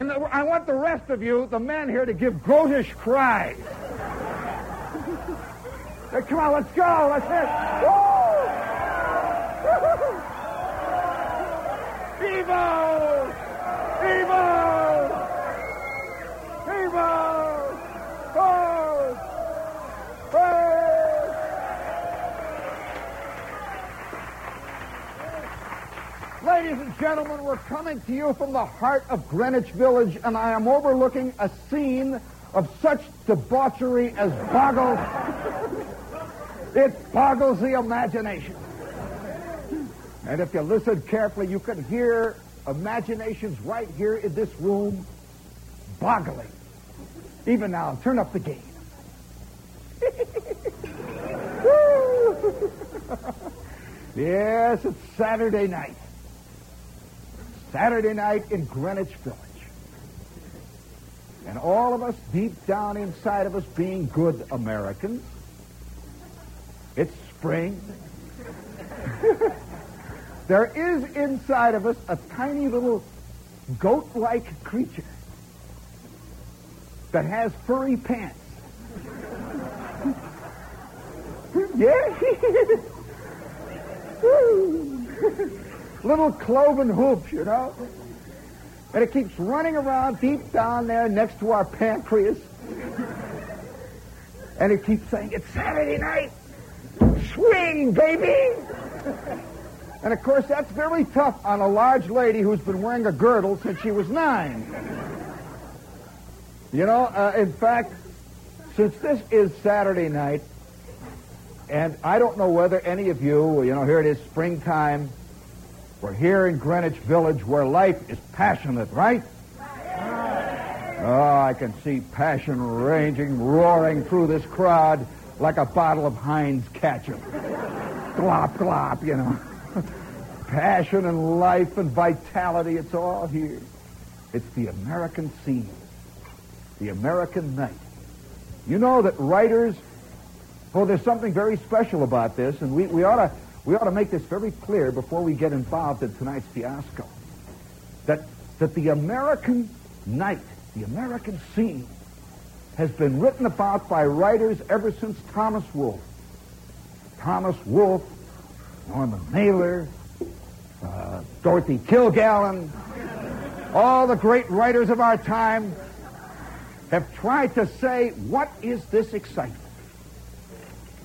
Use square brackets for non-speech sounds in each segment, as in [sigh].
And the- I want the rest of you, the men here, to give goatish cries. Come on, let's go. Let's hit. Woo! Evo! Evo! Ladies and gentlemen, we're coming to you from the heart of Greenwich Village, and I am overlooking a scene of such debauchery as boggles. [laughs] it boggles the imagination. And if you listen carefully, you can hear imaginations right here in this room boggling. Even now, turn up the gain. [laughs] Yes, it's Saturday night. Saturday night in Greenwich Village. And all of us, deep down inside of us, being good Americans, it's spring. [laughs] there is inside of us a tiny little goat like creature that has furry pants. [laughs] yeah? [laughs] little cloven hoops, you know? And it keeps running around deep down there next to our pancreas. And it keeps saying, It's Saturday night. Swing, baby! And of course, that's very tough on a large lady who's been wearing a girdle since she was nine. You know, uh, in fact, since this is Saturday night, and I don't know whether any of you, you know, here it is springtime, we're here in Greenwich Village where life is passionate, right? Oh, I can see passion raging, roaring through this crowd like a bottle of Heinz ketchup. glop, glop, you know. [laughs] passion and life and vitality, it's all here. It's the American scene, the American night. You know that writers, oh, there's something very special about this, and we, we ought to we ought to make this very clear before we get involved in tonight's fiasco. That that the American night, the American scene, has been written about by writers ever since Thomas Wolfe. Thomas Wolfe, Norman Mailer, uh, Dorothy Kilgallen, all the great writers of our time have tried to say, what is this excitement?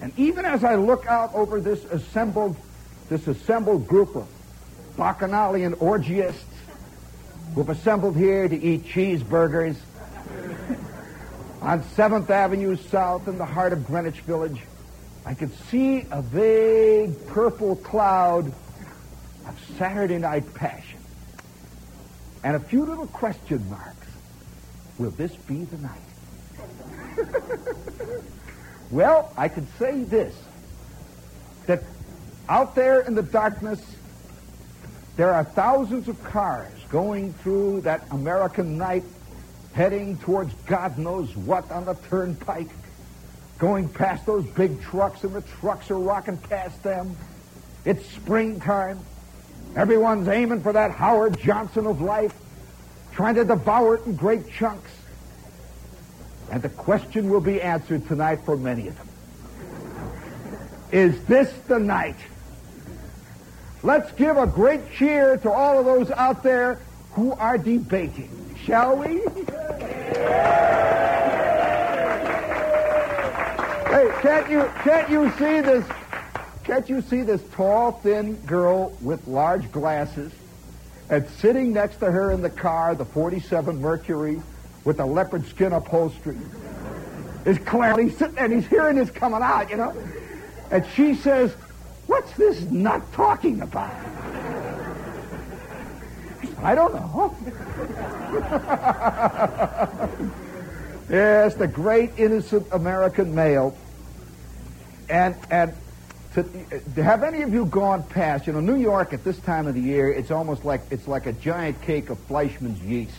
And even as I look out over this assembled, this assembled group of bacchanalian orgiasts who've assembled here to eat cheeseburgers on 7th Avenue South in the heart of Greenwich Village, I could see a vague purple cloud of Saturday night passion and a few little question marks. Will this be the night? [laughs] well, I could say this that out there in the darkness, there are thousands of cars going through that American night heading towards God knows what on the turnpike, going past those big trucks, and the trucks are rocking past them. It's springtime. Everyone's aiming for that Howard Johnson of life, trying to devour it in great chunks. And the question will be answered tonight for many of them. Is this the night? Let's give a great cheer to all of those out there who are debating, shall we? [laughs] Hey, can't you can't you see this can't you see this tall, thin girl with large glasses? And sitting next to her in the car, the 47 Mercury with the leopard skin upholstery, is. He's sitting there and he's hearing this coming out, you know? And she says, What's this nut talking about? I don't know. [laughs] yes, the great innocent American male. And and to, to, have any of you gone past, you know, New York at this time of the year, it's almost like it's like a giant cake of Fleischmann's yeast.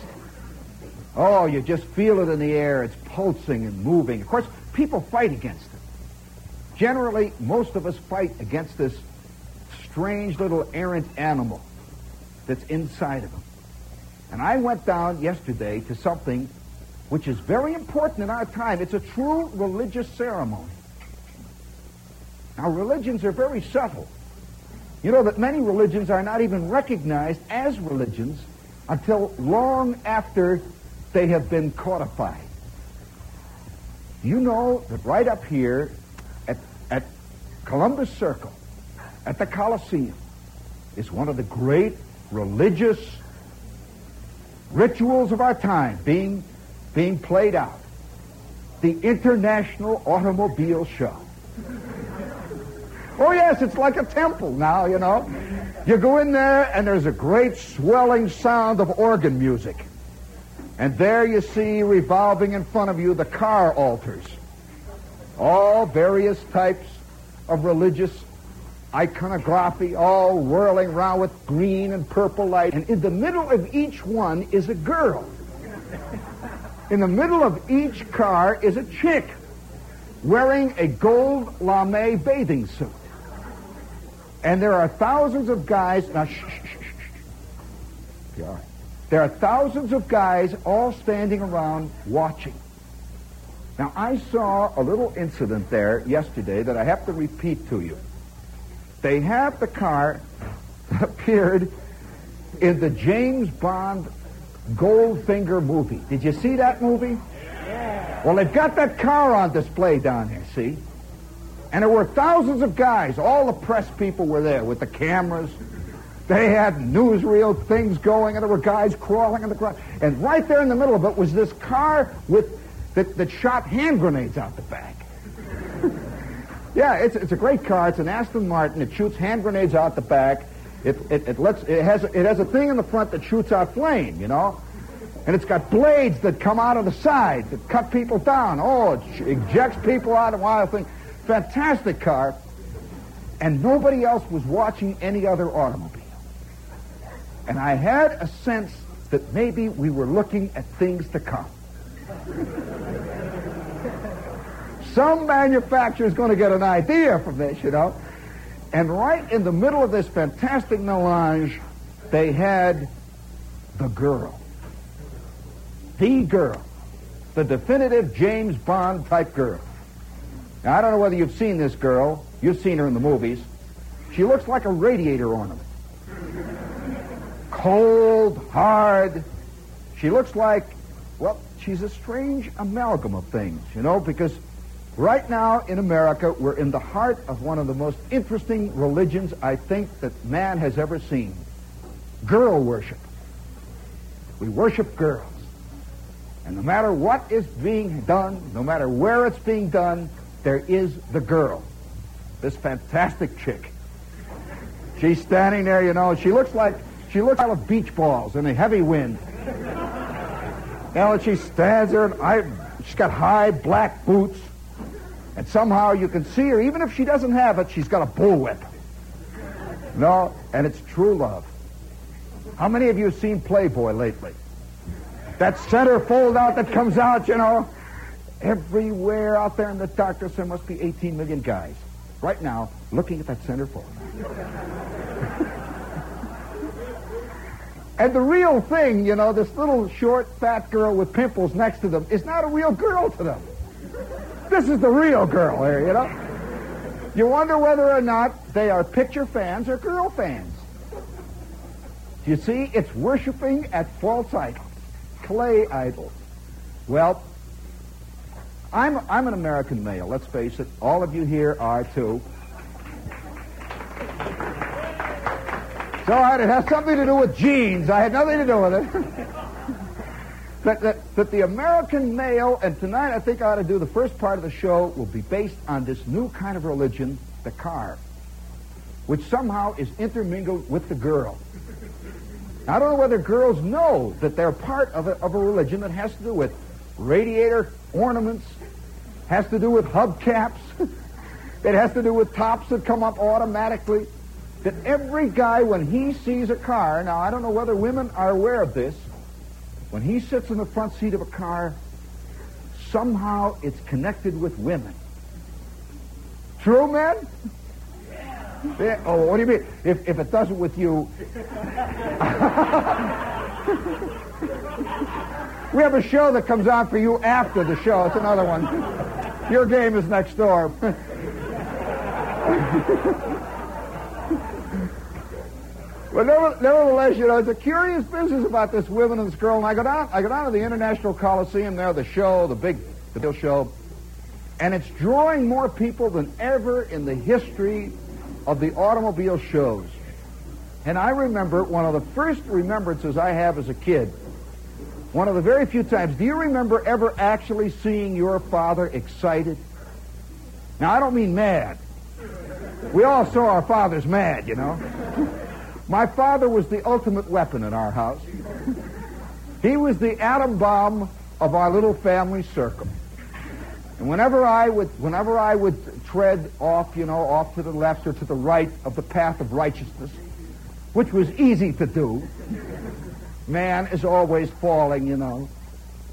Oh, you just feel it in the air. It's pulsing and moving. Of course, people fight against it. Generally, most of us fight against this strange little errant animal that's inside of them. And I went down yesterday to something which is very important in our time. It's a true religious ceremony. Now, religions are very subtle. You know that many religions are not even recognized as religions until long after they have been codified. You know that right up here at, at Columbus Circle, at the Coliseum, is one of the great religious rituals of our time being, being played out. The International Automobile Show. Oh, yes, it's like a temple now, you know. You go in there, and there's a great swelling sound of organ music. And there you see revolving in front of you the car altars. All various types of religious iconography, all whirling around with green and purple light. And in the middle of each one is a girl. In the middle of each car is a chick wearing a gold lame bathing suit. And there are thousands of guys. Now, shh, shh, shh, shh. All right. There are thousands of guys all standing around watching. Now, I saw a little incident there yesterday that I have to repeat to you. They have the car that [laughs] appeared in the James Bond Goldfinger movie. Did you see that movie? Yeah. Well, they've got that car on display down there, see? And there were thousands of guys. All the press people were there with the cameras. They had newsreel things going, and there were guys crawling in the crowd. And right there in the middle of it was this car with that, that shot hand grenades out the back. [laughs] yeah, it's, it's a great car. It's an Aston Martin. It shoots hand grenades out the back. It, it, it lets it has it has a thing in the front that shoots out flame, you know, and it's got blades that come out of the side that cut people down. Oh, it ejects people out of wild thing. Fantastic car. And nobody else was watching any other automobile. And I had a sense that maybe we were looking at things to come. Some manufacturer is going to get an idea from this, you know. And right in the middle of this fantastic melange, they had the girl. The girl. The definitive James Bond type girl. Now, I don't know whether you've seen this girl. You've seen her in the movies. She looks like a radiator ornament. Cold, hard. She looks like, well, she's a strange amalgam of things, you know, because right now in America, we're in the heart of one of the most interesting religions I think that man has ever seen. Girl worship. We worship girls. And no matter what is being done, no matter where it's being done, there is the girl, this fantastic chick. She's standing there, you know, she looks like she looks like beach balls in a heavy wind. Know, and she stands there, and I, she's got high black boots, and somehow you can see her, even if she doesn't have it, she's got a bullwhip. No, and it's true love. How many of you have seen Playboy lately? that centerfold out that comes out, you know. Everywhere out there in the darkness, there must be 18 million guys right now looking at that centerfold. And the real thing, you know, this little short, fat girl with pimples next to them is not a real girl to them. This is the real girl here, you know. You wonder whether or not they are picture fans or girl fans. You see, it's worshiping at false idols, clay idols. Well, I'm, I'm an American male, let's face it. All of you here are too. So it has something to do with genes. I had nothing to do with it. [laughs] but, that, that the American male, and tonight I think I ought to do the first part of the show, will be based on this new kind of religion, the car, which somehow is intermingled with the girl. I don't know whether girls know that they're part of a, of a religion that has to do with radiator ornaments, has to do with hubcaps, [laughs] it has to do with tops that come up automatically. That every guy, when he sees a car, now I don't know whether women are aware of this, when he sits in the front seat of a car, somehow it's connected with women. True, men? Yeah. Oh, what do you mean? If, if it doesn't with you. [laughs] we have a show that comes on for you after the show. It's another one. Your game is next door. [laughs] But nevertheless, you know, it's a curious business about this women and this girl. And I go down, I go down to the International Coliseum there, the show, the big, the big show, and it's drawing more people than ever in the history of the automobile shows. And I remember one of the first remembrances I have as a kid. One of the very few times. Do you remember ever actually seeing your father excited? Now I don't mean mad. We all saw our fathers mad, you know. My father was the ultimate weapon in our house. He was the atom bomb of our little family circle. And whenever I would, whenever I would tread off, you know, off to the left or to the right of the path of righteousness, which was easy to do, man is always falling, you know.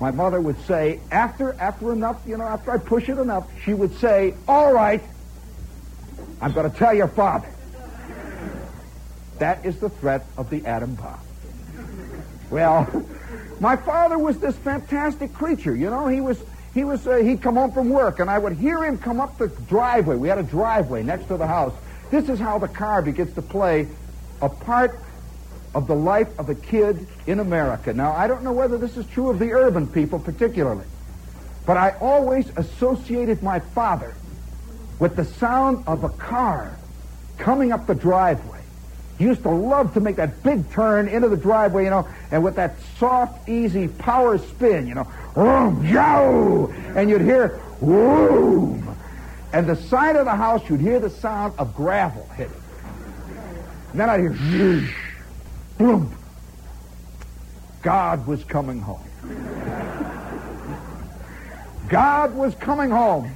My mother would say, after, after enough, you know, after I push it enough, she would say, all right, I'm going to tell your father. That is the threat of the atom bomb. Well, my father was this fantastic creature. You know, he was he was uh, he'd come home from work, and I would hear him come up the driveway. We had a driveway next to the house. This is how the car begins to play a part of the life of a kid in America. Now, I don't know whether this is true of the urban people particularly, but I always associated my father with the sound of a car coming up the driveway. Used to love to make that big turn into the driveway, you know, and with that soft, easy power spin, you know, vroom, yow, and you'd hear boom. And the side of the house, you'd hear the sound of gravel hitting. And then I'd hear zhoosh, boom. God was coming home. God was coming home.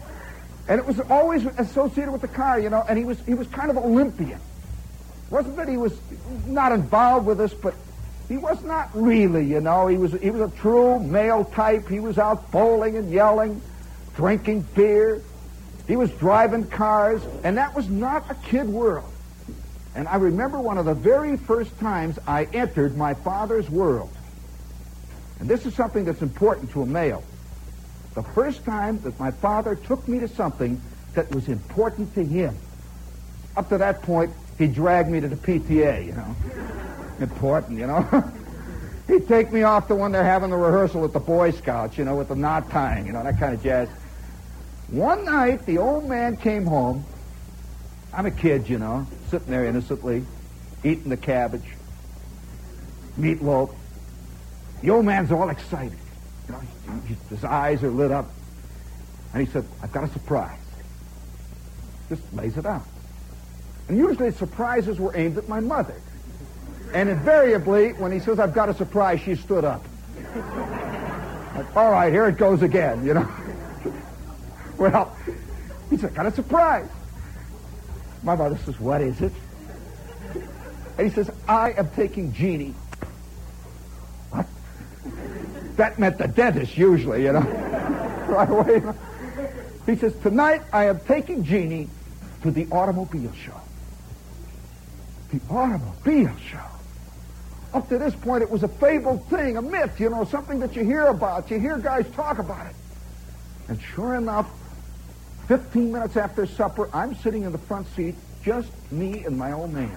And it was always associated with the car, you know, and he was he was kind of Olympian wasn't that he was not involved with us, but he was not really, you know. He was he was a true male type. He was out bowling and yelling, drinking beer. He was driving cars, and that was not a kid world. And I remember one of the very first times I entered my father's world. And this is something that's important to a male. The first time that my father took me to something that was important to him. Up to that point, he dragged me to the PTA, you know. Important, you know. [laughs] He'd take me off to when they're having the rehearsal at the Boy Scouts, you know, with the knot tying, you know, that kind of jazz. One night, the old man came home. I'm a kid, you know, sitting there innocently, eating the cabbage, meatloaf. The old man's all excited. You know, his eyes are lit up. And he said, I've got a surprise. Just lays it out. And usually surprises were aimed at my mother. And invariably, when he says, I've got a surprise, she stood up. Like, all right, here it goes again, you know. [laughs] well, he said, got a surprise. My mother says, what is it? And he says, I am taking Jeannie. What? That meant the dentist usually, you know. [laughs] right away. He says, tonight I am taking Jeannie to the automobile show. The automobile show. Up to this point, it was a fabled thing, a myth, you know, something that you hear about. You hear guys talk about it. And sure enough, 15 minutes after supper, I'm sitting in the front seat, just me and my old man.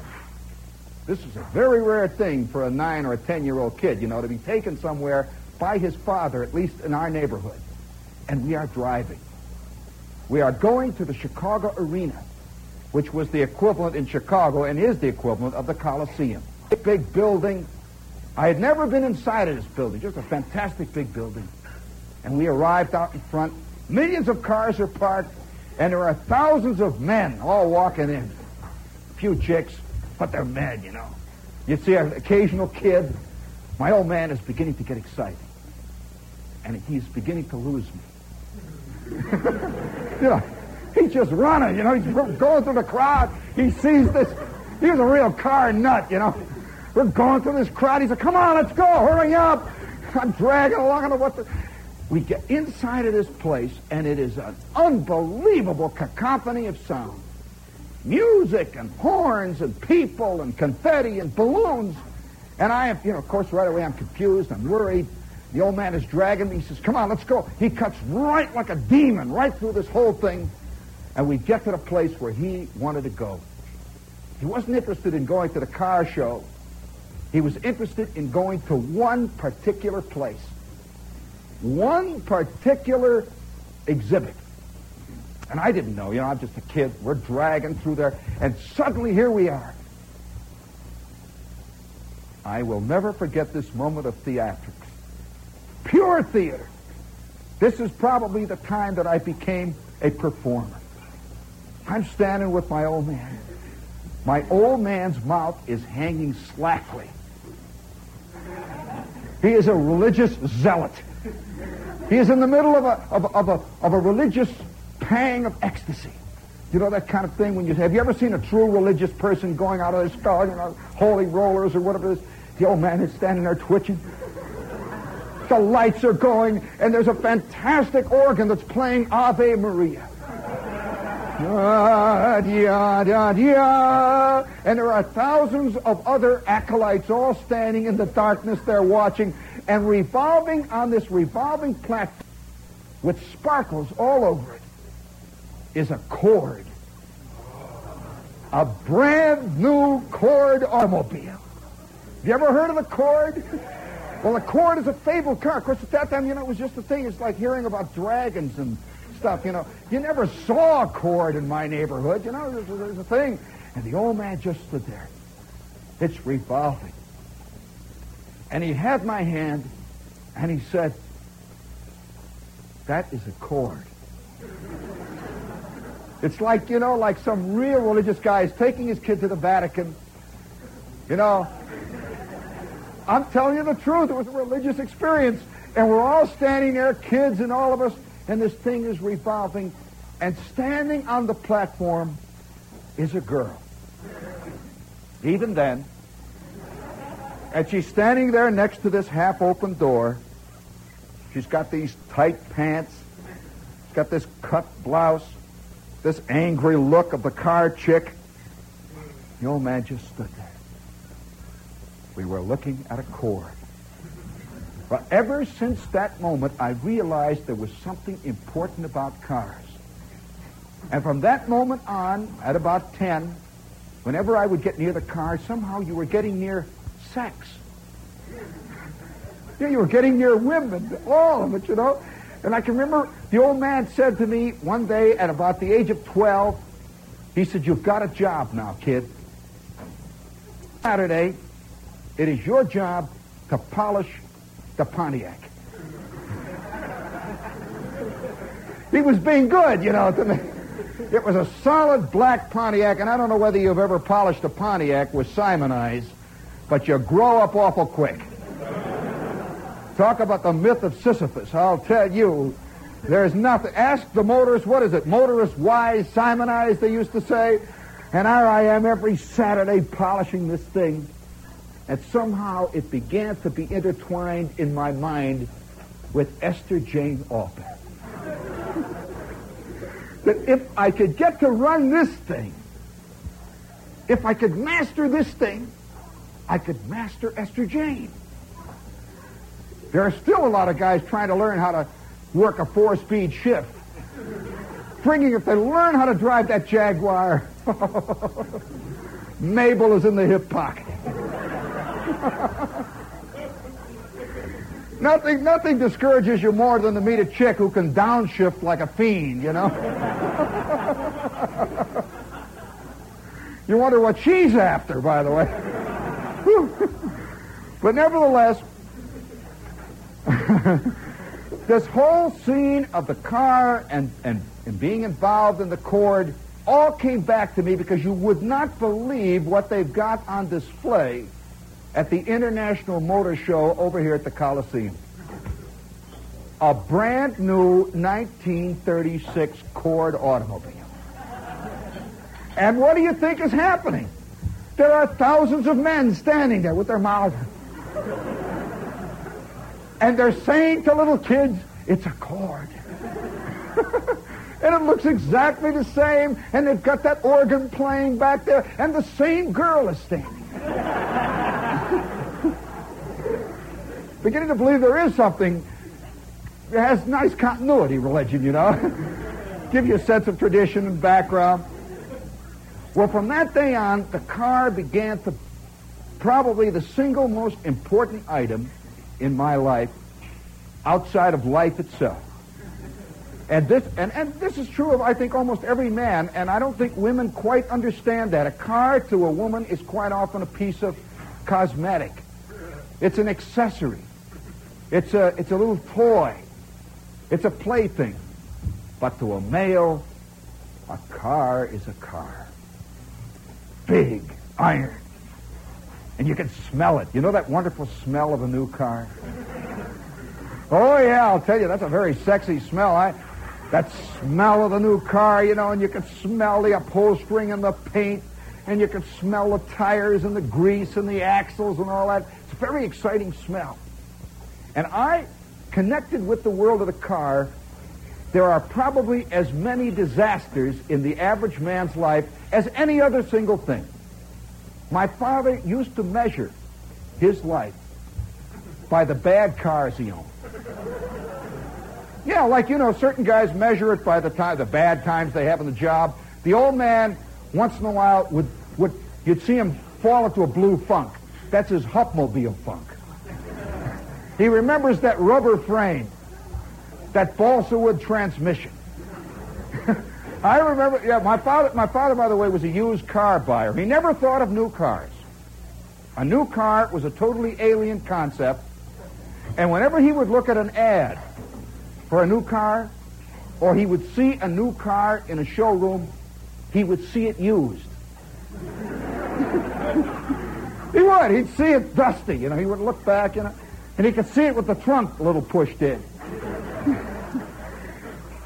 This is a very rare thing for a nine or a 10 year old kid, you know, to be taken somewhere by his father, at least in our neighborhood. And we are driving. We are going to the Chicago Arena, which was the equivalent in Chicago and is the equivalent of the Coliseum. Big building. I had never been inside of this building, just a fantastic big building. And we arrived out in front. Millions of cars are parked, and there are thousands of men all walking in. A few chicks, but they're men, you know. You see an occasional kid. My old man is beginning to get excited. And he's beginning to lose me. [laughs] you know, just running, you know, he's going through the crowd. He sees this. He's a real car nut, you know. We're going through this crowd. He said, come on, let's go, hurry up. I'm dragging along. I don't know what the... We get inside of this place, and it is an unbelievable cacophony of sound. Music and horns and people and confetti and balloons. And I am, you know, of course, right away I'm confused. I'm worried. The old man is dragging me. He says, come on, let's go. He cuts right like a demon right through this whole thing. And we get to the place where he wanted to go. He wasn't interested in going to the car show. He was interested in going to one particular place. One particular exhibit. And I didn't know, you know, I'm just a kid. We're dragging through there. And suddenly here we are. I will never forget this moment of theatrics. Pure theater. This is probably the time that I became a performer. I'm standing with my old man. My old man's mouth is hanging slackly. He is a religious zealot. He is in the middle of a, of, of, a, of a religious pang of ecstasy. You know that kind of thing when you have you ever seen a true religious person going out of their skull, you know, holy rollers or whatever it is? The old man is standing there twitching. The lights are going, and there's a fantastic organ that's playing Ave Maria. And there are thousands of other acolytes all standing in the darkness there watching, and revolving on this revolving platform with sparkles all over it is a Cord. A brand new Cord automobile. Have you ever heard of the Cord? Well, the Cord is a fabled car. Of course, at that time, you know, it was just a thing. It's like hearing about dragons and stuff, you know. You never saw a Cord in my neighborhood, you know. There's, there's a thing. And the old man just stood there. It's revolving. And he had my hand, and he said, that is a Cord. It's like, you know, like some real religious guy is taking his kid to the Vatican. You know, I'm telling you the truth. It was a religious experience. And we're all standing there, kids and all of us, and this thing is revolving. And standing on the platform is a girl. Even then. And she's standing there next to this half open door. She's got these tight pants. She's got this cut blouse this angry look of the car chick. The old man just stood there. We were looking at a Cord. But ever since that moment, I realized there was something important about cars. And from that moment on, at about 10, whenever I would get near the car, somehow you were getting near sex. Yeah, you were getting near women, all of it, you know. And I can remember the old man said to me one day at about the age of 12, he said, You've got a job now, kid. Saturday, it is your job to polish the Pontiac. he was being good, you know, to me. It was a solid black Pontiac, and I don't know whether you've ever polished a Pontiac with Simoniz, but you grow up awful quick. Talk about the myth of Sisyphus. I'll tell you, there's nothing. Ask the motorist, what is it? Motorist wise, Simonized, they used to say. And here I am every Saturday polishing this thing. And somehow it began to be intertwined in my mind with Esther Jane Alberry. [laughs] that if I could get to run this thing, if I could master this thing, I could master Esther Jane. There are still a lot of guys trying to learn how to work a four-speed shift. Thinking if they learn how to drive that Jaguar, [laughs] Mabel is in the hip pocket. Nothing, nothing discourages you more than to meet a chick who can downshift like a fiend, you know? [laughs] you wonder what she's after, by the way. [laughs] but nevertheless, [laughs] this whole scene of the car and, and, and being involved in the Cord all came back to me because you would not believe what they've got on display at the International Motor Show over here at the Coliseum. A brand new 1936 Cord automobile. And what do you think is happening? There are thousands of men standing there with their mouths. And they're saying to little kids, it's a Cord. [laughs] and it looks exactly the same, and they've got that organ playing back there, and the same girl is standing. Beginning to believe there is something that has nice continuity, religion, you know. [laughs] Give you a sense of tradition and background. Well, from that day on, the car began to probably the single most important item in my life outside of life itself. And this, and, and this is true of, I think, almost every man, and I don't think women quite understand that. A car to a woman is quite often a piece of cosmetic. It's an accessory. It's a, it's a little toy. It's a plaything. But to a male, a car is a car. Big, iron. And you can smell it. You know that wonderful smell of a new car? Oh, yeah, I'll tell you, that's a very sexy smell. I, that smell of the new car, you know, and you can smell the upholstering and the paint, and you can smell the tires and the grease and the axles and all that. It's a very exciting smell. And I connected with the world of the car. There are probably as many disasters in the average man's life as any other single thing. My father used to measure his life by the bad cars he owned. Yeah, like, you know, certain guys measure it by the time, the bad times they have in the job. The old man, once in a while, would, would, you'd see him fall into a blue funk. That's his Hupmobile funk. He remembers that rubber frame, that balsa wood transmission. [laughs] I remember, yeah, my father, my father, by the way, was a used car buyer. He never thought of new cars. A new car was a totally alien concept. And whenever he would look at an ad for a new car, or he would see a new car in a showroom, he would see it used. [laughs] he would. He'd see it dusty. You know, he would look back, you know, and he could see it with the trunk a little pushed in.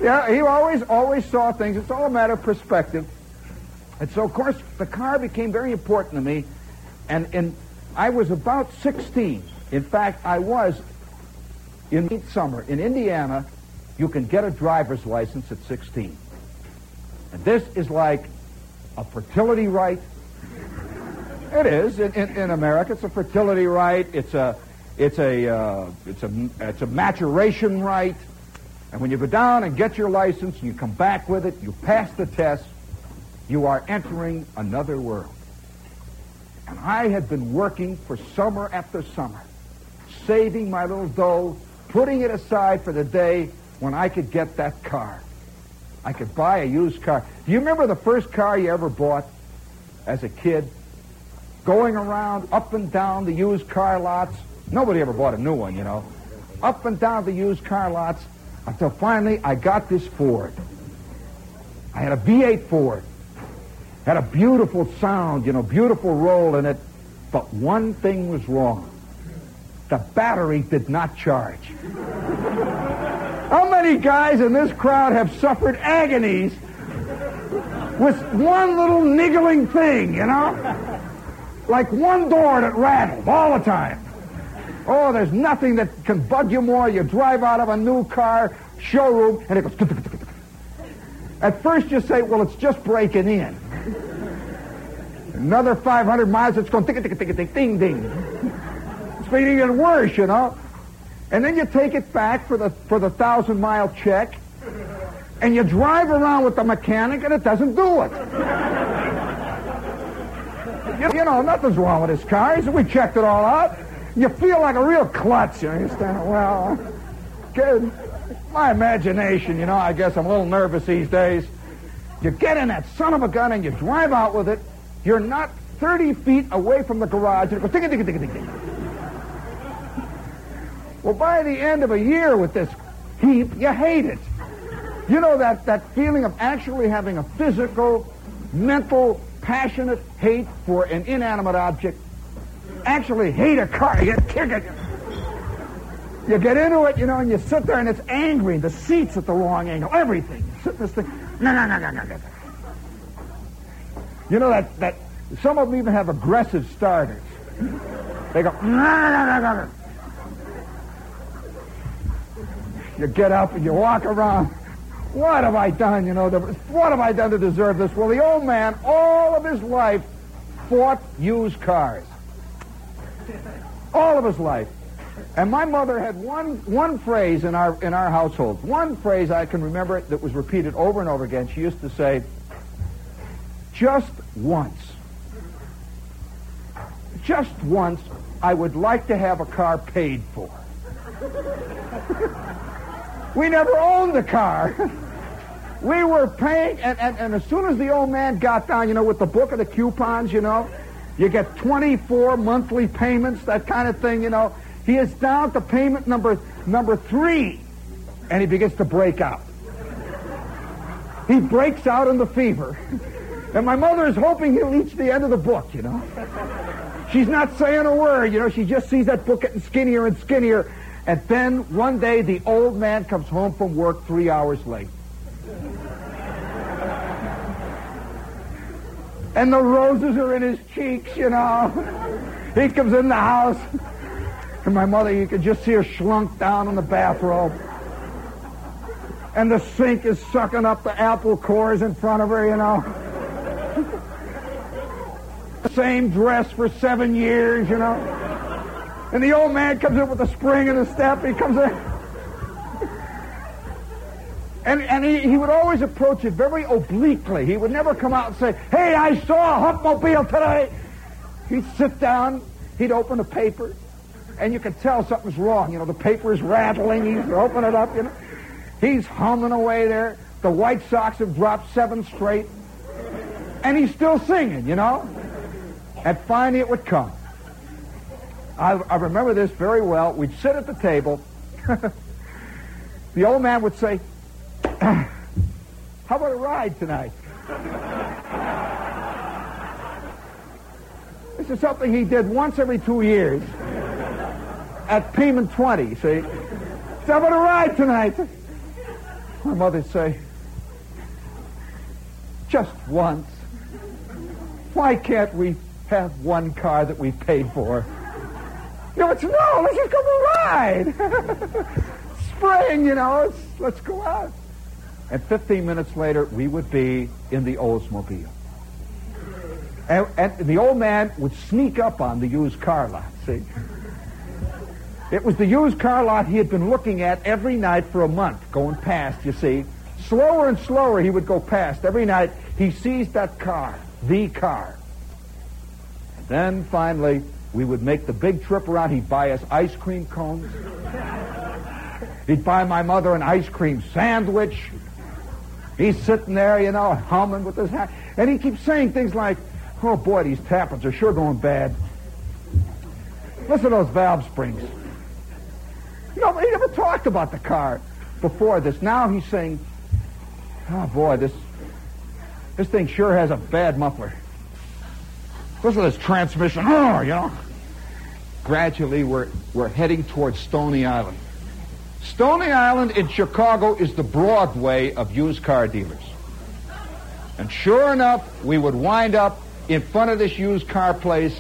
yeah, he always, always saw things. It's all a matter of perspective. And so, of course, the car became very important to me. And, and I was about 16. In fact, I was in summer in Indiana, you can get a driver's license at 16. And this is like a fertility rite. It is in, in, in America. It's a fertility rite. It's a it's a uh, it's a it's a maturation rite. And when you go down and get your license, and you come back with it, you pass the test, you are entering another world. And I had been working for summer after summer, saving my little dough putting it aside for the day when I could get that car. I could buy a used car. Do you remember the first car you ever bought as a kid? Going around up and down the used car lots. Nobody ever bought a new one, you know. Up and down the used car lots until finally I got this Ford. I had a V8 Ford. Had a beautiful sound, you know, beautiful roll in it. But one thing was wrong the battery did not charge. How many guys in this crowd have suffered agonies with one little niggling thing, you know? Like one door that rattled all the time. Oh, there's nothing that can bug you more. You drive out of a new car showroom and it goes. At first you say, well, it's just breaking in. Another 500 miles, it's going tick, tick, tick, tick, ding, ding. It's getting even worse, you know. And then you take it back for the for the thousand mile check, and you drive around with the mechanic, and it doesn't do it. you, you know, nothing's wrong with this car. We checked it all out. You feel like a real klutz, you understand? Well, good. My imagination, you know, I guess I'm a little nervous these days. You get in that son of a gun and you drive out with it. You're not 30 feet away from the garage, and it goes tick, tick, tick, tick, tick. Well, by the end of a year with this heap, you hate it. You know that, that feeling of actually having a physical, mental, passionate hate for an inanimate object. Actually hate a car. You kick it. You get into it, you know, and you sit there and it's angry. The seat's at the wrong angle. Everything. You sit in this thing. No, no, no, no, no, no. You know that, that some of them even have aggressive starters. They go, no, no, no, no, no. You get up and you walk around. What have I done, you know? What have I done to deserve this? Well, the old man, all of his life, fought used cars. All of his life. And my mother had one, one phrase in our, in our household, one phrase I can remember that was repeated over and over again. She used to say, just once, just once, I would like to have a car paid for. we never owned the car. we were paying, and, and, and as soon as the old man got down, you know, with the book of the coupons, you know, you get 24 monthly payments, that kind of thing, you know. He is down to payment number number three, and he begins to break out. He breaks out in the fever. And my mother is hoping he'll reach the end of the book, you know. She's not saying a word, you know. She just sees that book getting skinnier and skinnier. And then one day the old man comes home from work three hours late. And the roses are in his cheeks, you know. He comes in the house. And my mother, you could just see her slunk down in the bathrobe. And the sink is sucking up the apple cores in front of her, you know. same dress for seven years, you know. And the old man comes in with a spring in his step. He comes in. And, and he, he would always approach it very obliquely. He would never come out and say, Hey, I saw a Hupmobile today. He'd sit down, he'd open a paper, and you could tell something's wrong. You know, the paper is rattling. He's open it up. You know, he's humming away there. The White Sox have dropped seven straight, and he's still singing. You know, and finally it would come. I, I remember this very well. We'd sit at the table. [laughs] the old man would say, [coughs] "How about a ride tonight?" This is something he did once every two years at payment 20, see? How about a ride tonight. My mother'd say, just once. Why can't we have one car that we paid for? No, it's no, let's just go for a ride. [laughs] Spring, you know, let's, let's go out. And 15 minutes later, we would be in the Oldsmobile. And, and the old man would sneak up on the used car lot, see? It was the used car lot he had been looking at every night for a month, going past, you see. Slower and slower he would go past. Every night he sees that car, the car. And then finally we would make the big trip around. He'd buy us ice cream cones. He'd buy my mother an ice cream sandwich. He's sitting there, you know, humming with his hat. And he keeps saying things like, oh boy, these tappets are sure going bad. Listen to those valve springs. You know, he never talked about the car before this. Now he's saying, oh boy, this this thing sure has a bad muffler. Listen to this transmission. Oh, you know. Gradually, we're, we're heading towards Stony Island. Stony Island in Chicago is the Broadway of used car dealers. And sure enough, we would wind up in front of this used car place.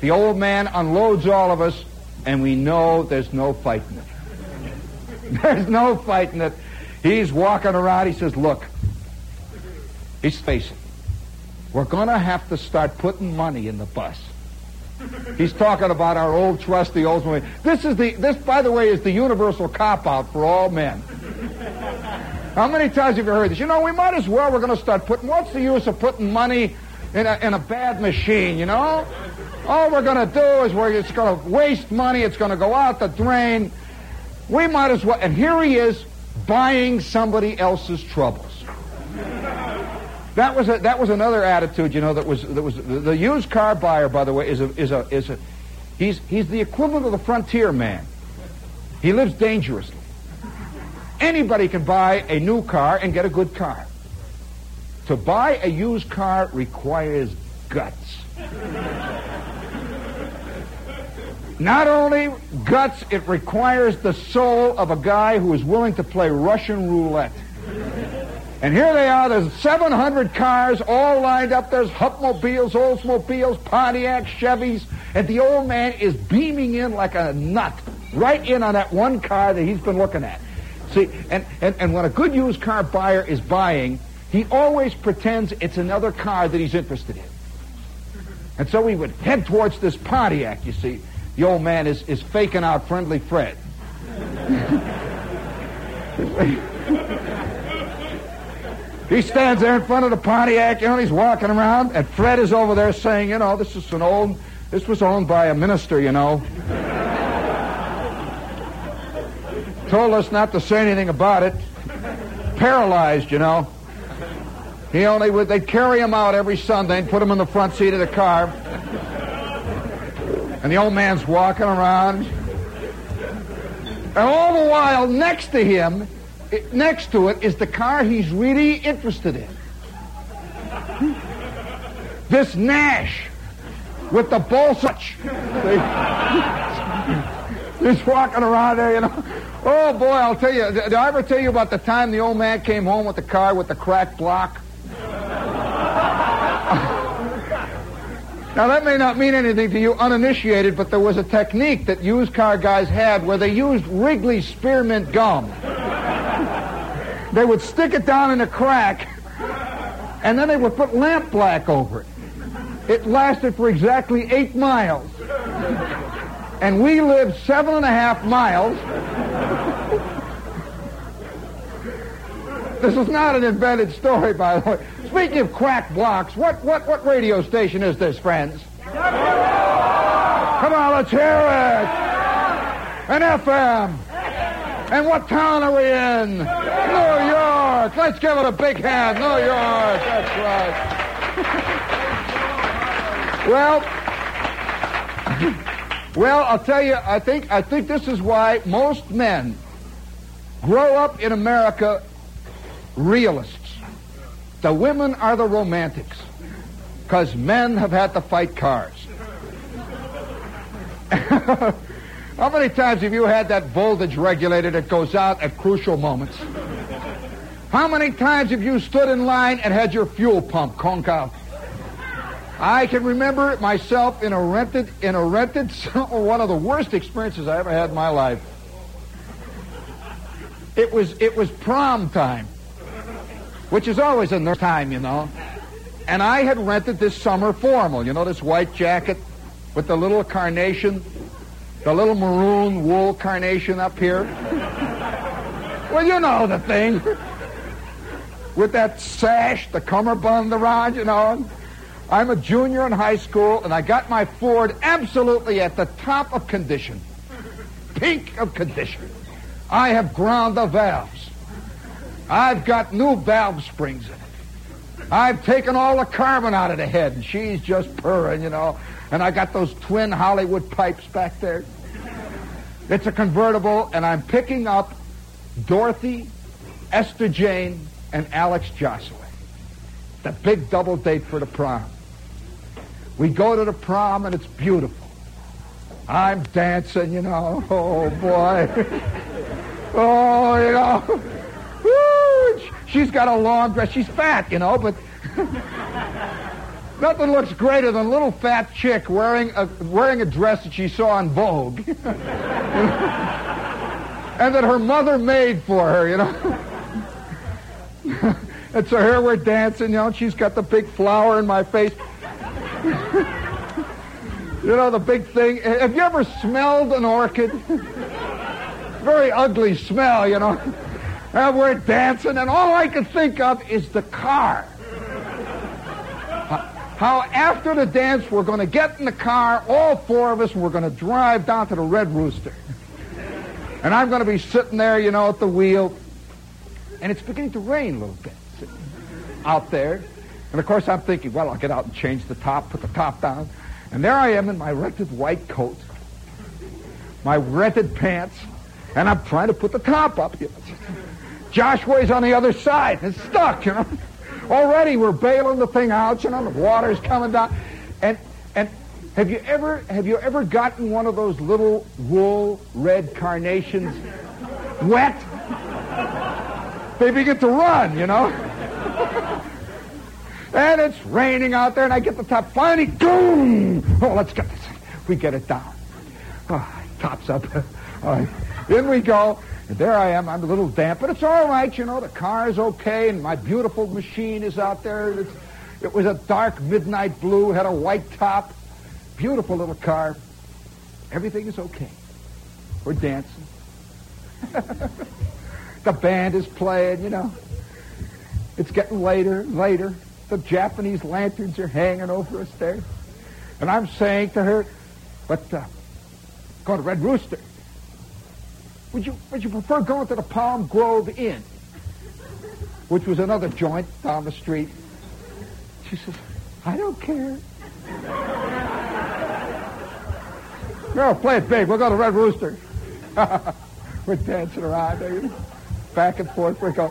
The old man unloads all of us, and we know there's no fighting it. [laughs] There's no fighting it. He's walking around. He says, Look, he's facing. We're going to have to start putting money in the bus. He's talking about our old trusty Oldsmobile. This is the this, by the way, is the universal cop out for all men. How many times have you heard this? You know, we might as well. We're going to start putting. What's the use of putting money in a, in a bad machine? You know, all we're going to do is we're it's going to waste money. It's going to go out the drain. We might as well. And here he is buying somebody else's troubles. That was a, that was another attitude, you know. That was that was the, used car buyer, by the way, is a is a is a he's he's the equivalent of the frontier man. He lives dangerously. Anybody can buy a new car and get a good car. To buy a used car requires guts. Not only guts, it requires the soul of a guy who is willing to play Russian roulette. And here they are, there's 700 cars all lined up. There's Hupmobiles, Oldsmobiles, Pontiacs, Chevys, and the old man is beaming in like a nut right in on that one car that he's been looking at. See, and, and, and when a good used car buyer is buying, he always pretends it's another car that he's interested in. And so we would head towards this Pontiac, you see. The old man is, is faking out friendly Fred. [laughs] He stands there in front of the Pontiac, you know, he's walking around, and Fred is over there saying, you know, this is an old, this was owned by a minister, you know. Told us not to say anything about it. Paralyzed, you know. He only would, they'd carry him out every Sunday and put him in the front seat of the car. And the old man's walking around. And all the while, next to him, it, next to it is the car he's really interested in. This Nash with the bull such. He's walking around there, you know. Oh boy, I'll tell you. Did I ever tell you about the time the old man came home with the car with the cracked block? Now, that may not mean anything to you uninitiated, but there was a technique that used car guys had where they used Wrigley spearmint gum. They would stick it down in a crack, and then they would put lamp black over it. It lasted for exactly eight miles. And we lived seven and a half miles. This is not an invented story, by the way. Speaking of crack blocks, what, what, what radio station is this, friends? Come on, let's hear it. An FM. And what town are we in? New York. Let's give it a big hand. New York. That's right. [laughs] well, [clears throat] well, I'll tell you, I think, I think this is why most men grow up in America realists. The women are the romantics because men have had to fight cars. [laughs] How many times have you had that voltage regulator that goes out at crucial moments? How many times have you stood in line and had your fuel pump conk out? I can remember myself in a rented, in a rented, [laughs] oh, one of the worst experiences I ever had in my life. It was, it was prom time which is always in their time, you know. And I had rented this summer formal, you know, this white jacket with the little carnation, the little maroon wool carnation up here. well, you know the thing. With that sash, the cummerbund the around, you know. I'm a junior in high school, and I got my Ford absolutely at the top of condition. Pink of condition. I have ground the valves. I've got new valve springs in it. I've taken all the carbon out of the head, and she's just purring, you know. And I got those twin Hollywood pipes back there. It's a convertible, and I'm picking up Dorothy, Esther Jane, and Alex Josway. The big double date for the prom. We go to the prom, and it's beautiful. I'm dancing, you know. [laughs] Oh, boy. [laughs] oh, you know. Woo! She's got a long dress. She's fat, you know, but [laughs] Nothing looks greater than a little fat chick wearing a, wearing a dress that she saw on Vogue. [laughs] and that her mother made for her, you know. [laughs] and so here we're dancing, you know, she's got the big flower in my face. [laughs] you know, the big thing. Have you ever smelled an orchid? Very ugly smell, you know. And we're dancing, and all I can think of is the car how after the dance we're going to get in the car, all four of us, and we're going to drive down to the Red Rooster. And I'm going to be sitting there, you know, at the wheel, and it's beginning to rain a little bit out there. And of course, I'm thinking, well, I'll get out and change the top, put the top down. And there I am in my rented white coat, my rented pants, and I'm trying to put the top up. Joshua's on the other side. It's stuck, you know. Already we're bailing the thing out, you know, the water's coming down. And and have you ever have you ever gotten one of those little wool red carnations wet? They begin to run, you know. and it's raining out there, and I get the top. Finally, boom! Oh, let's get this. We get it down. Oh, tops up. [laughs] All right. In we go. And there I am. I'm a little damp, but it's all right. You know, the car is okay, and my beautiful machine is out there. It's, it was a dark midnight blue, had a white top. Beautiful little car. Everything is okay. We're dancing. [laughs] the band is playing, you know. It's getting later, later. The Japanese lanterns are hanging over us there. And I'm saying to her, but uh, go to Red Rooster. Would you, would you prefer going to the Palm Grove Inn, which was another joint down the street? She says, I don't care. no, play it big. We'll go to Red Rooster. We're dancing around, back and forth. We go.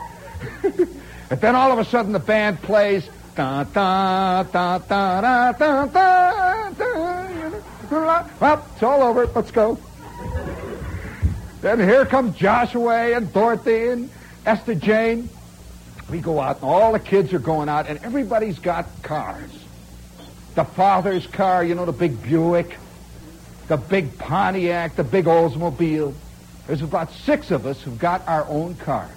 and then all of a sudden the band plays. Da, da, da, da, da, da, da, da, well, it's all over. Let's go. Then here comes Joshua and Dorothy and Esther Jane. We go out, and all the kids are going out, and everybody's got cars. The father's car, you know, the big Buick, the big Pontiac, the big Oldsmobile. There's about six of us who've got our own cars.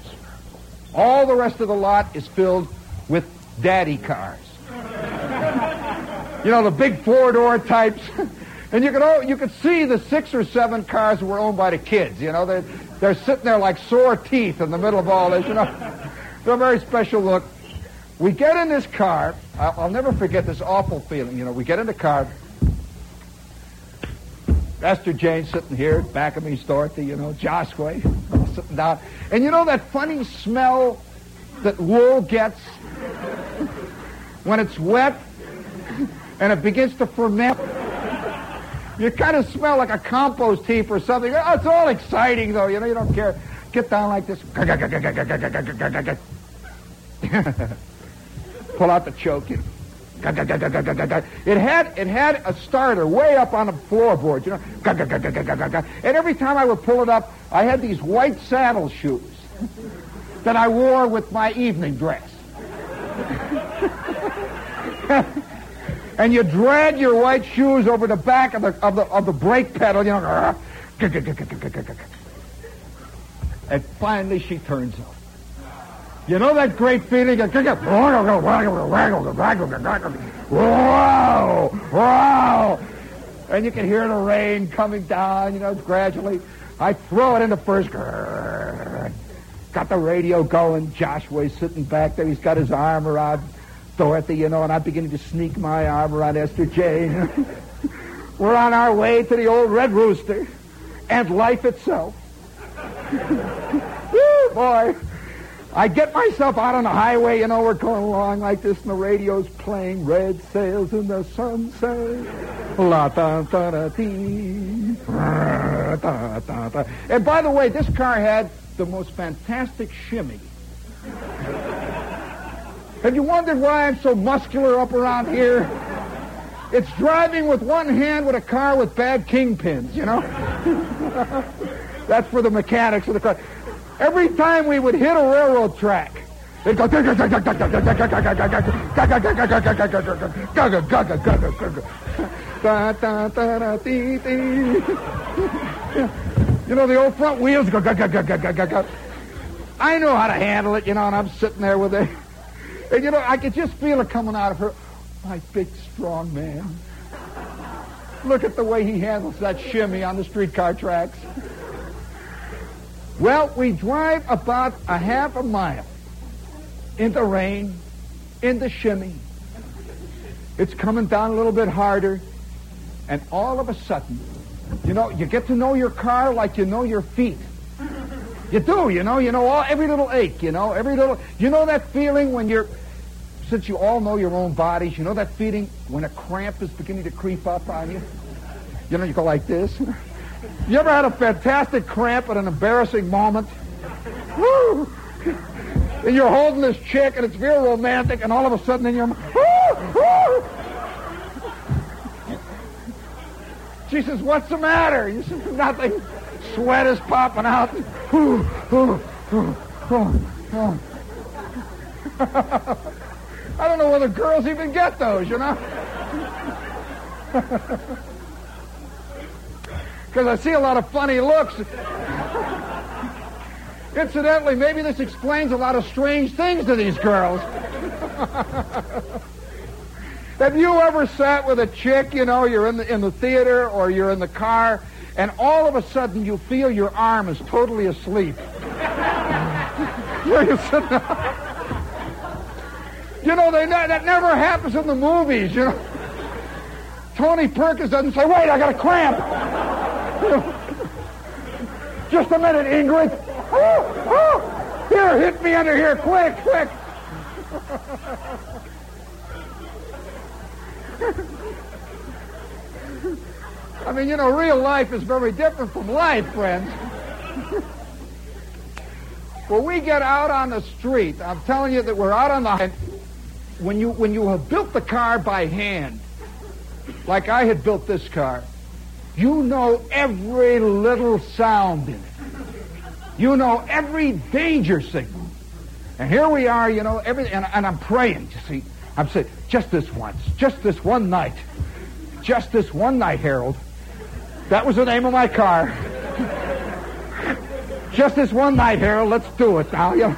All the rest of the lot is filled with daddy cars. [laughs] you know, the big four-door types. [laughs] And you could, you could see the six or seven cars that were owned by the kids. You know, they're, they're sitting there like sore teeth in the middle of all this. You know, [laughs] they're a very special look. We get in this car. I'll, I'll never forget this awful feeling. You know, we get in the car. Esther Jane sitting here, back of me me's Dorothy, you know, Joshua sitting down. And you know that funny smell that wool gets when it's wet and it begins to ferment? You kind of smell like a compost heap or something. Oh, it's all exciting, though. You know, you don't care. Get down like this. [laughs] Pull out the choke. It had it had a starter way up on the floorboard, you know. And every time I would pull it up, I had these white saddle shoes that I wore with my evening dress [laughs] and you drag your white shoes over the back of the of the of the brake pedal, you know. And finally she turns off. You know that great feeling? of Wow! Wow! And you can hear the rain coming down, you know, gradually. I throw it in the first. Got the radio going. Joshua's sitting back there. He's got his arm around Dorothy, you know, and I'm beginning to sneak my arm around Esther Jane. [laughs] We're on our way to the old Red Rooster and life itself. [laughs] Woo, boy. I get myself out on the highway, you know, we're going along like this, and the radio's playing Red Sails in the Sunset. La da da da dee. And by the way, this car had the most fantastic shimmy. Have you wondered why I'm so muscular up around here? It's driving with one hand with a car with bad kingpins, you know? [laughs] That's for the mechanics of the car. Every time we would hit a railroad track, It goes. [laughs] You know, the old front wheels go. I know how to handle it, you know, and I'm sitting there with it. And, you know, I could just feel it coming out of her. My big, strong man. Look at the way he handles that shimmy on the streetcar tracks. Well, we drive about a half a mile in the rain, in the shimmy. It's coming down a little bit harder, and all of a sudden, you know, you get to know your car like you know your feet. You do, you know, you know all every little ache, you know, every little you know that feeling when you're since you all know your own bodies, you know that feeling when a cramp is beginning to creep up on you? You know, you go like this. You ever had a fantastic cramp at an embarrassing moment? Woo! And you're holding this chick and it's very romantic and all of a sudden in your woo! She says, what's the matter? You says, nothing. Sweat is popping out. [laughs] Know whether girls even get those, you know? [laughs] Because I see a lot of funny looks. Incidentally, maybe this explains a lot of strange things to these girls. [laughs] Have you ever sat with a chick, you know, you're in the, in the theater or you're in the car, and all of a sudden you feel your arm is totally asleep? [laughs] you sit You know, they, that never happens in the movies, you know. Tony Perkins doesn't say, wait, I got a cramp. [laughs] Just a minute, Ingrid. Oh, [laughs] oh, here, hit me under here, quick, quick. [laughs] I mean, you know, real life is very different from life, friends. well, we get out on the street. I'm telling you that we're out on the. When you when you have built the car by hand, like I had built this car, you know every little sound in it. You know every danger signal. And here we are, you know, every and, and I'm praying. You see, I'm saying just this once, just this one night, just this one night, Harold. That was the name of my car. [laughs] just this one night, Harold. Let's do it now. You, know,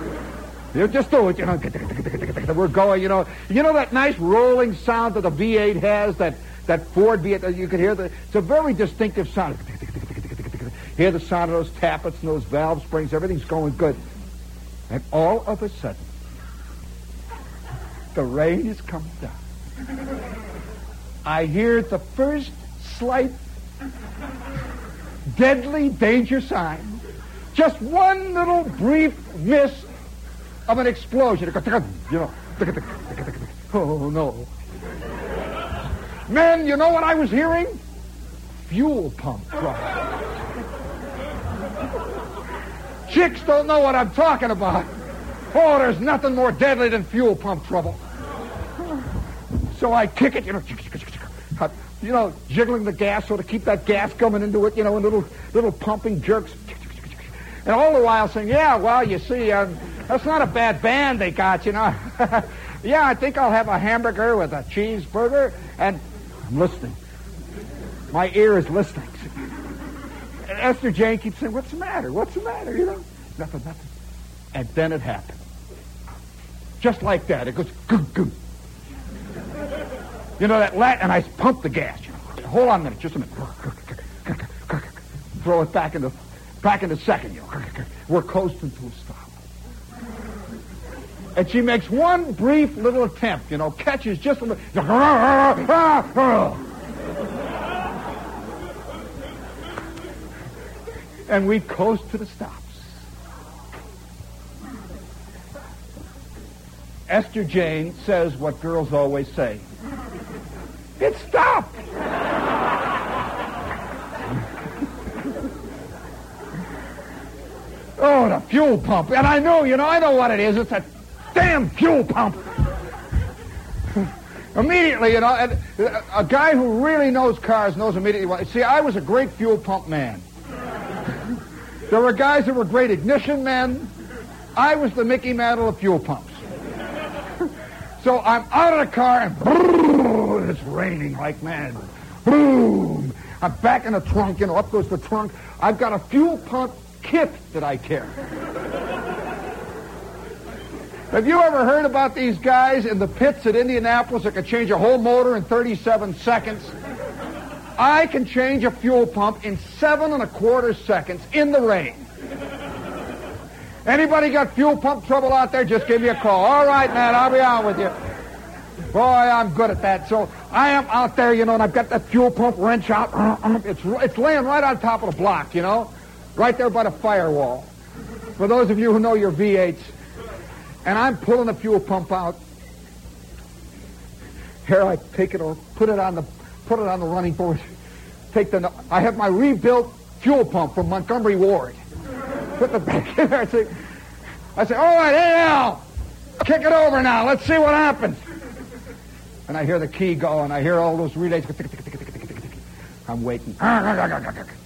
you just do it. You know, we're going. You know, you know that nice rolling sound that the V8 has. That that Ford V8. You can hear the. It's a very distinctive sound. Hear the sound of those tappets and those valve springs. Everything's going good. And all of a sudden, the rain is coming down. I hear the first slight deadly danger sign. Just one little brief miss of an explosion. You know. Oh, oh no. Men, you know what I was hearing? Fuel pump trouble. Chicks don't know what I'm talking about. Oh, there's nothing more deadly than fuel pump trouble. So I kick it, you know, you know, jiggling the gas so to keep that gas coming into it, you know, in little little pumping jerks. And all the while saying, yeah, well, you see, um, that's not a bad band they got, you know. [laughs] yeah, I think I'll have a hamburger with a cheeseburger. And I'm listening. My ear is listening. And [laughs] Esther Jane keeps saying, what's the matter? What's the matter? You know, nothing, nothing. And then it happened. Just like that. It goes, goo, goo. You know, that lat, and I pump the gas. You know. Hold on a minute, just a minute. [laughs] Throw it back into, back in a second. You know. We're coasting to a stop. And she makes one brief little attempt, you know, catches just a little. and we coast to the stops. Esther Jane says what girls always say. It stopped. Oh, the fuel pump. And I know, you know, I know what it is. It's a damn fuel pump. [laughs] immediately, you know, uh, a guy who really knows cars knows immediately what. See, I was a great fuel pump man. [laughs] There were guys that were great ignition men. I was the Mickey Mantle of fuel pumps. [laughs] So I'm out of the car and it's raining like mad. Boom! I'm back in the trunk, you know, up goes the trunk. I've got a fuel pump kit that I carry. Have you ever heard about these guys in the pits at Indianapolis that can change a whole motor in 37 seconds? I can change a fuel pump in seven and a quarter seconds in the rain. Anybody got fuel pump trouble out there? Just give me a call. All right, man, I'll be on with you. Boy, I'm good at that. So I am out there, you know, and I've got that fuel pump wrench out. It's, it's laying right on top of the block, you know, right there by the firewall. For those of you who know your V8s, and I'm pulling the fuel pump out. Here I take it or put it on the put it on the running board. Take the I have my rebuilt fuel pump from Montgomery Ward. Put the back in there. I say, I say, all right, hey Al, kick it over now. Let's see what happens. And I hear the key go, and I hear all those relays. I'm waiting. [laughs]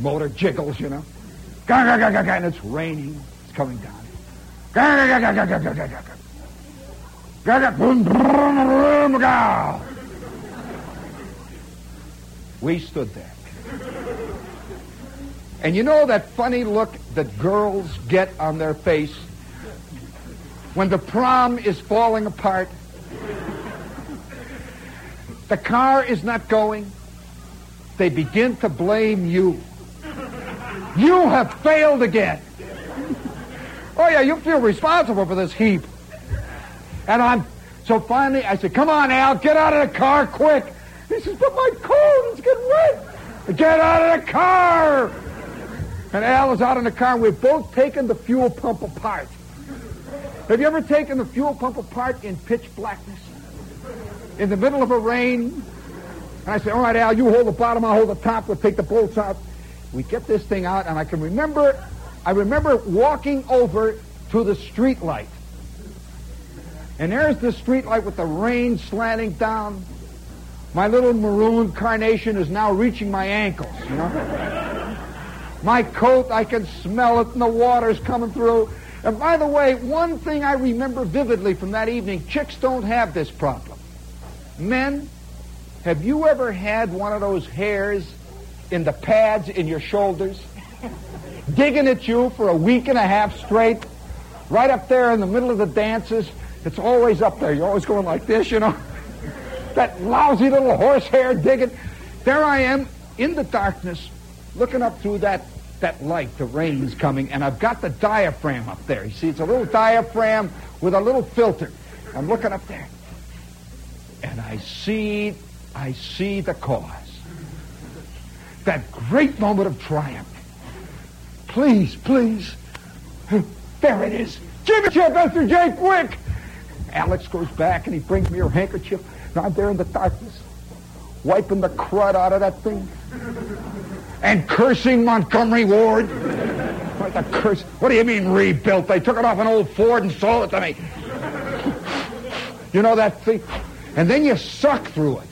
Motor jiggles, you know. And it's raining. It's coming down. We stood there. And you know that funny look that girls get on their face when the prom is falling apart? The car is not going. They begin to blame you. You have failed again. Oh, yeah, you feel responsible for this heap. And I'm, so finally I said, come on, Al, get out of the car quick. He says, but my coat is getting wet. Get out of the car. And Al was out in the car, and we've both taken the fuel pump apart. Have you ever taken the fuel pump apart in pitch blackness? In the middle of a rain? And I say, all right, Al, you hold the bottom, I'll hold the top, we'll take the bolts out. We get this thing out, and I can remember I remember walking over to the street light. And there's the street light with the rain slanting down. My little maroon carnation is now reaching my ankles, you know? my coat, I can smell it, and the water's coming through. And by the way, one thing I remember vividly from that evening, chicks don't have this problem. Men, have you ever had one of those hairs in the pads in your shoulders? digging at you for a week and a half straight, right up there in the middle of the dances. It's always up there. You're always going like this, you know. [laughs] that lousy little horsehair digging. There I am in the darkness, looking up through that, that light. The rain's coming, and I've got the diaphragm up there. You see, it's a little diaphragm with a little filter. I'm looking up there. And I see, I see the cause. That great moment of triumph. Please, please. There it is. Give it to Mr. J. Quick. Alex goes back and he brings me her handkerchief. And I'm there in the darkness, wiping the crud out of that thing. And cursing Montgomery Ward. What the curse. What do you mean rebuilt? They took it off an old Ford and sold it to me. You know that thing? And then you suck through it.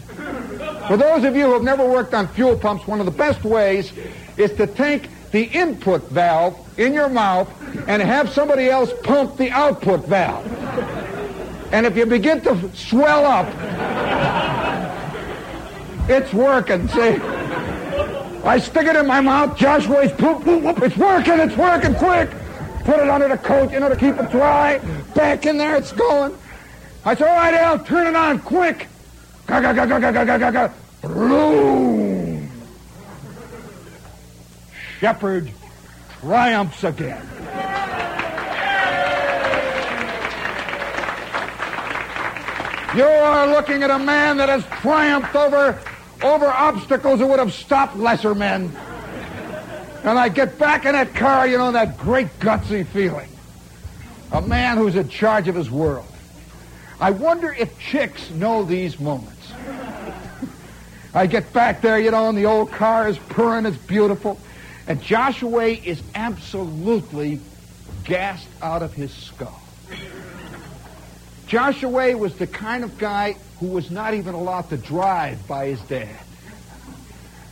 For those of you who have never worked on fuel pumps, one of the best ways is to take the input valve in your mouth and have somebody else pump the output valve. And if you begin to swell up, it's working, see? I stick it in my mouth, Josh Way's poop, poop, poop, it's working, it's working, quick! Put it under the coat, you know, to keep it dry. Back in there, it's going. I said, all right, Al, turn it on, quick! Ga, ga, ga, ga, ga, ga, ga, ga, Boom! shepherd triumphs again. You are looking at a man that has triumphed over, over obstacles that would have stopped lesser men. And I get back in that car, you know, that great gutsy feeling. A man who's in charge of his world. I wonder if chicks know these moments. I get back there, you know, and the old car is purring, it's beautiful. And Joshua is absolutely gassed out of his skull. Joshua was the kind of guy who was not even allowed to drive by his dad.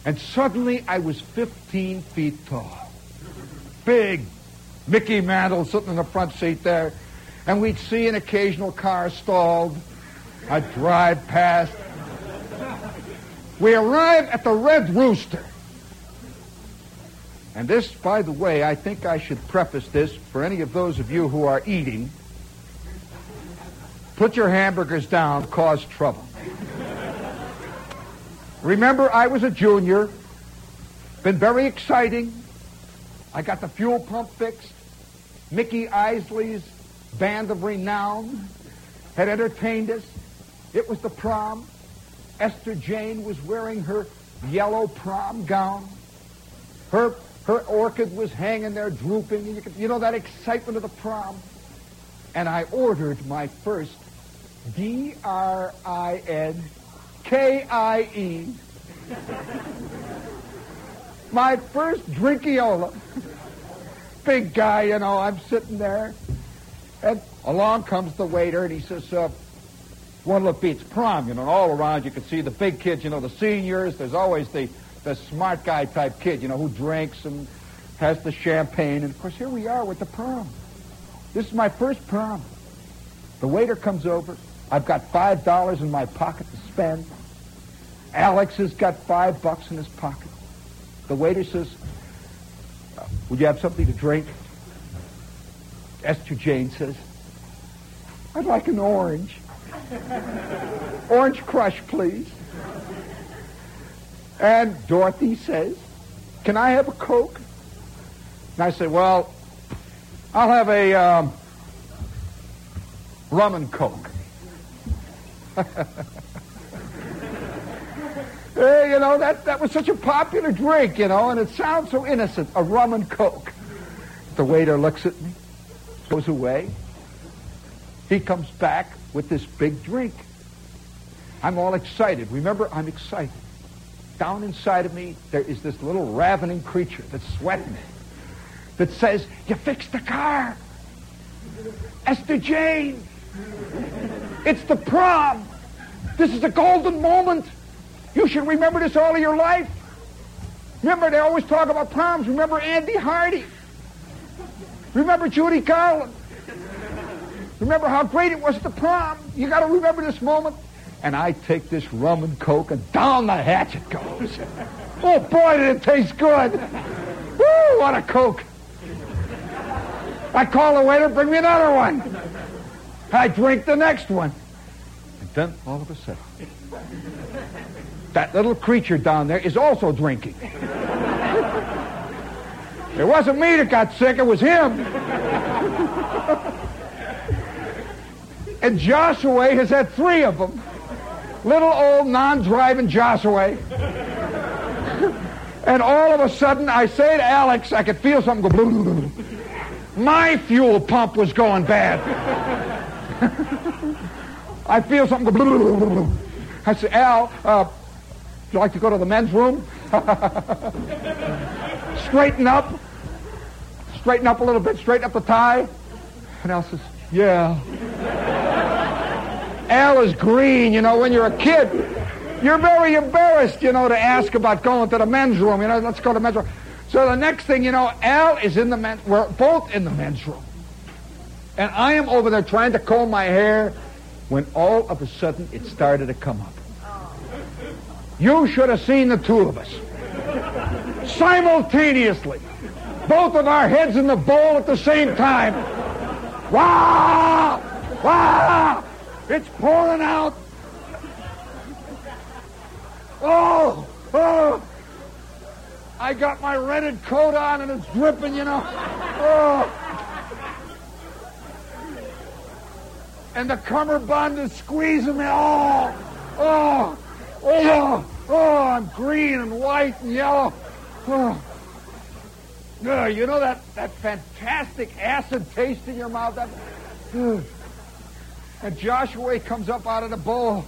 And suddenly I was 15 feet tall. Big Mickey Mantle sitting in the front seat there. and we'd see an occasional car stalled. I'd drive past. We arrive at the Red Rooster. And this, by the way, I think I should preface this for any of those of you who are eating. Put your hamburgers down, cause trouble. Remember, I was a junior. Been very exciting. I got the fuel pump fixed. Mickey Isley's band of renown had entertained us. It was the prom. Esther Jane was wearing her yellow prom gown. Her, her orchid was hanging there drooping. You, could, you know that excitement of the prom? And I ordered my first D-R-I-N-K-I-E. my first drinkiola. Big guy, you know, I'm sitting there. And along comes the waiter, and he says, uh, one beats prom, you know, and all around you can see the big kids, you know, the seniors. There's always the, the smart guy type kid, you know, who drinks and has the champagne. And of course, here we are with the prom. This is my first prom. The waiter comes over. I've got five dollars in my pocket to spend. Alex has got five bucks in his pocket. The waiter says, uh, Would you have something to drink? Esther Jane says, I'd like an orange. Orange crush, please. And Dorothy says, Can I have a Coke? And I say, Well, I'll have a um, rum and Coke. hey, [laughs] you know, that, that was such a popular drink, you know, and it sounds so innocent, a rum and Coke. The waiter looks at me, goes away. He comes back with this big drink. I'm all excited. Remember, I'm excited. Down inside of me, there is this little ravening creature that's sweating, that says, You fixed the car. Esther Jane. It's the prom. This is a golden moment. You should remember this all of your life. Remember, they always talk about proms. Remember Andy Hardy. Remember Judy Garland. Remember how great it was at the prom. You got to remember this moment. And I take this rum and coke, and down the hatch it goes. [laughs] Oh boy, did it taste good! Woo! What a coke! I call the waiter, bring me another one. I drink the next one. And then all of a sudden, that little creature down there is also drinking. [laughs] It wasn't me that got sick, it was him. [laughs] and Joshua has had three of them. Little old non-driving Joshua. and all of a sudden, I say to Alex, I could feel something go. My fuel pump was going bad. [laughs] I feel something go. I said, Al, uh, would you like to go to the men's room? [laughs] Straighten up. Straighten up a little bit. Straighten up the tie. And Al says, yeah. Al is green, you know, when you're a kid. You're very embarrassed, you know, to ask about going to the men's room. You know, let's go to the men's room. So the next thing you know, Al is in the men's, we're both in the men's room. And I am over there trying to comb my hair when all of a sudden it started to come up. You should have seen the two of us. Simultaneously. Both of our heads in the bowl at the same time. Wow! Wow! It's pouring out. Oh! Oh! I got my rented coat on and it's dripping, you know. Oh! And the cummerbund is squeezing me. Oh! Oh! Oh! Oh! I'm green and white and yellow. Oh! Uh, you know that, that fantastic acid taste in your mouth? That, uh, and Joshua comes up out of the bowl.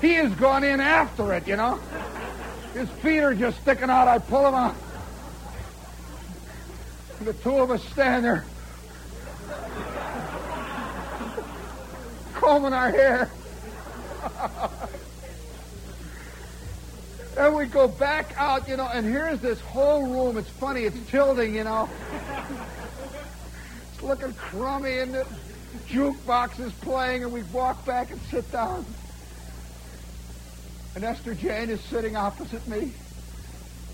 He has gone in after it, you know. His feet are just sticking out. I pull him out. The two of us stand there combing our hair. [laughs] and we go back out, you know, and here's this whole room. It's funny, it's tilting, you know. It's looking crummy, and the jukebox is playing, and we walk back and sit down. And Esther Jane is sitting opposite me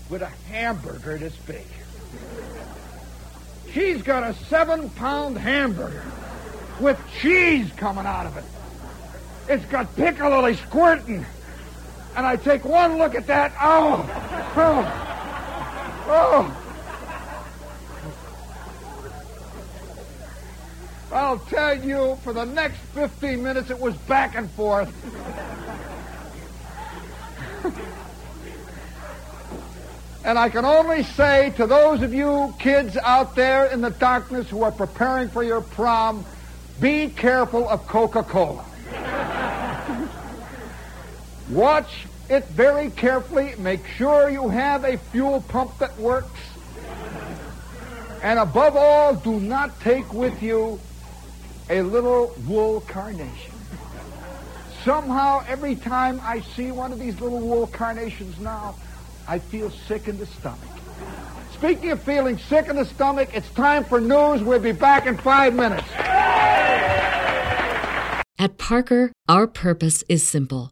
with a hamburger this big. She's got a seven pound hamburger with cheese coming out of it. It's got piccalilli squirting. And I take one look at that. Oh, oh, oh. I'll tell you, for the next 15 minutes, it was back and forth. and I can only say to those of you kids out there in the darkness who are preparing for your prom, be careful of Coca Cola. Watch it very carefully. Make sure you have a fuel pump that works. And above all, do not take with you a little wool carnation. Somehow, every time I see one of these little wool carnations now, I feel sick in the stomach. Speaking of feeling sick in the stomach, it's time for news. We'll be back in five minutes. At Parker, our purpose is simple.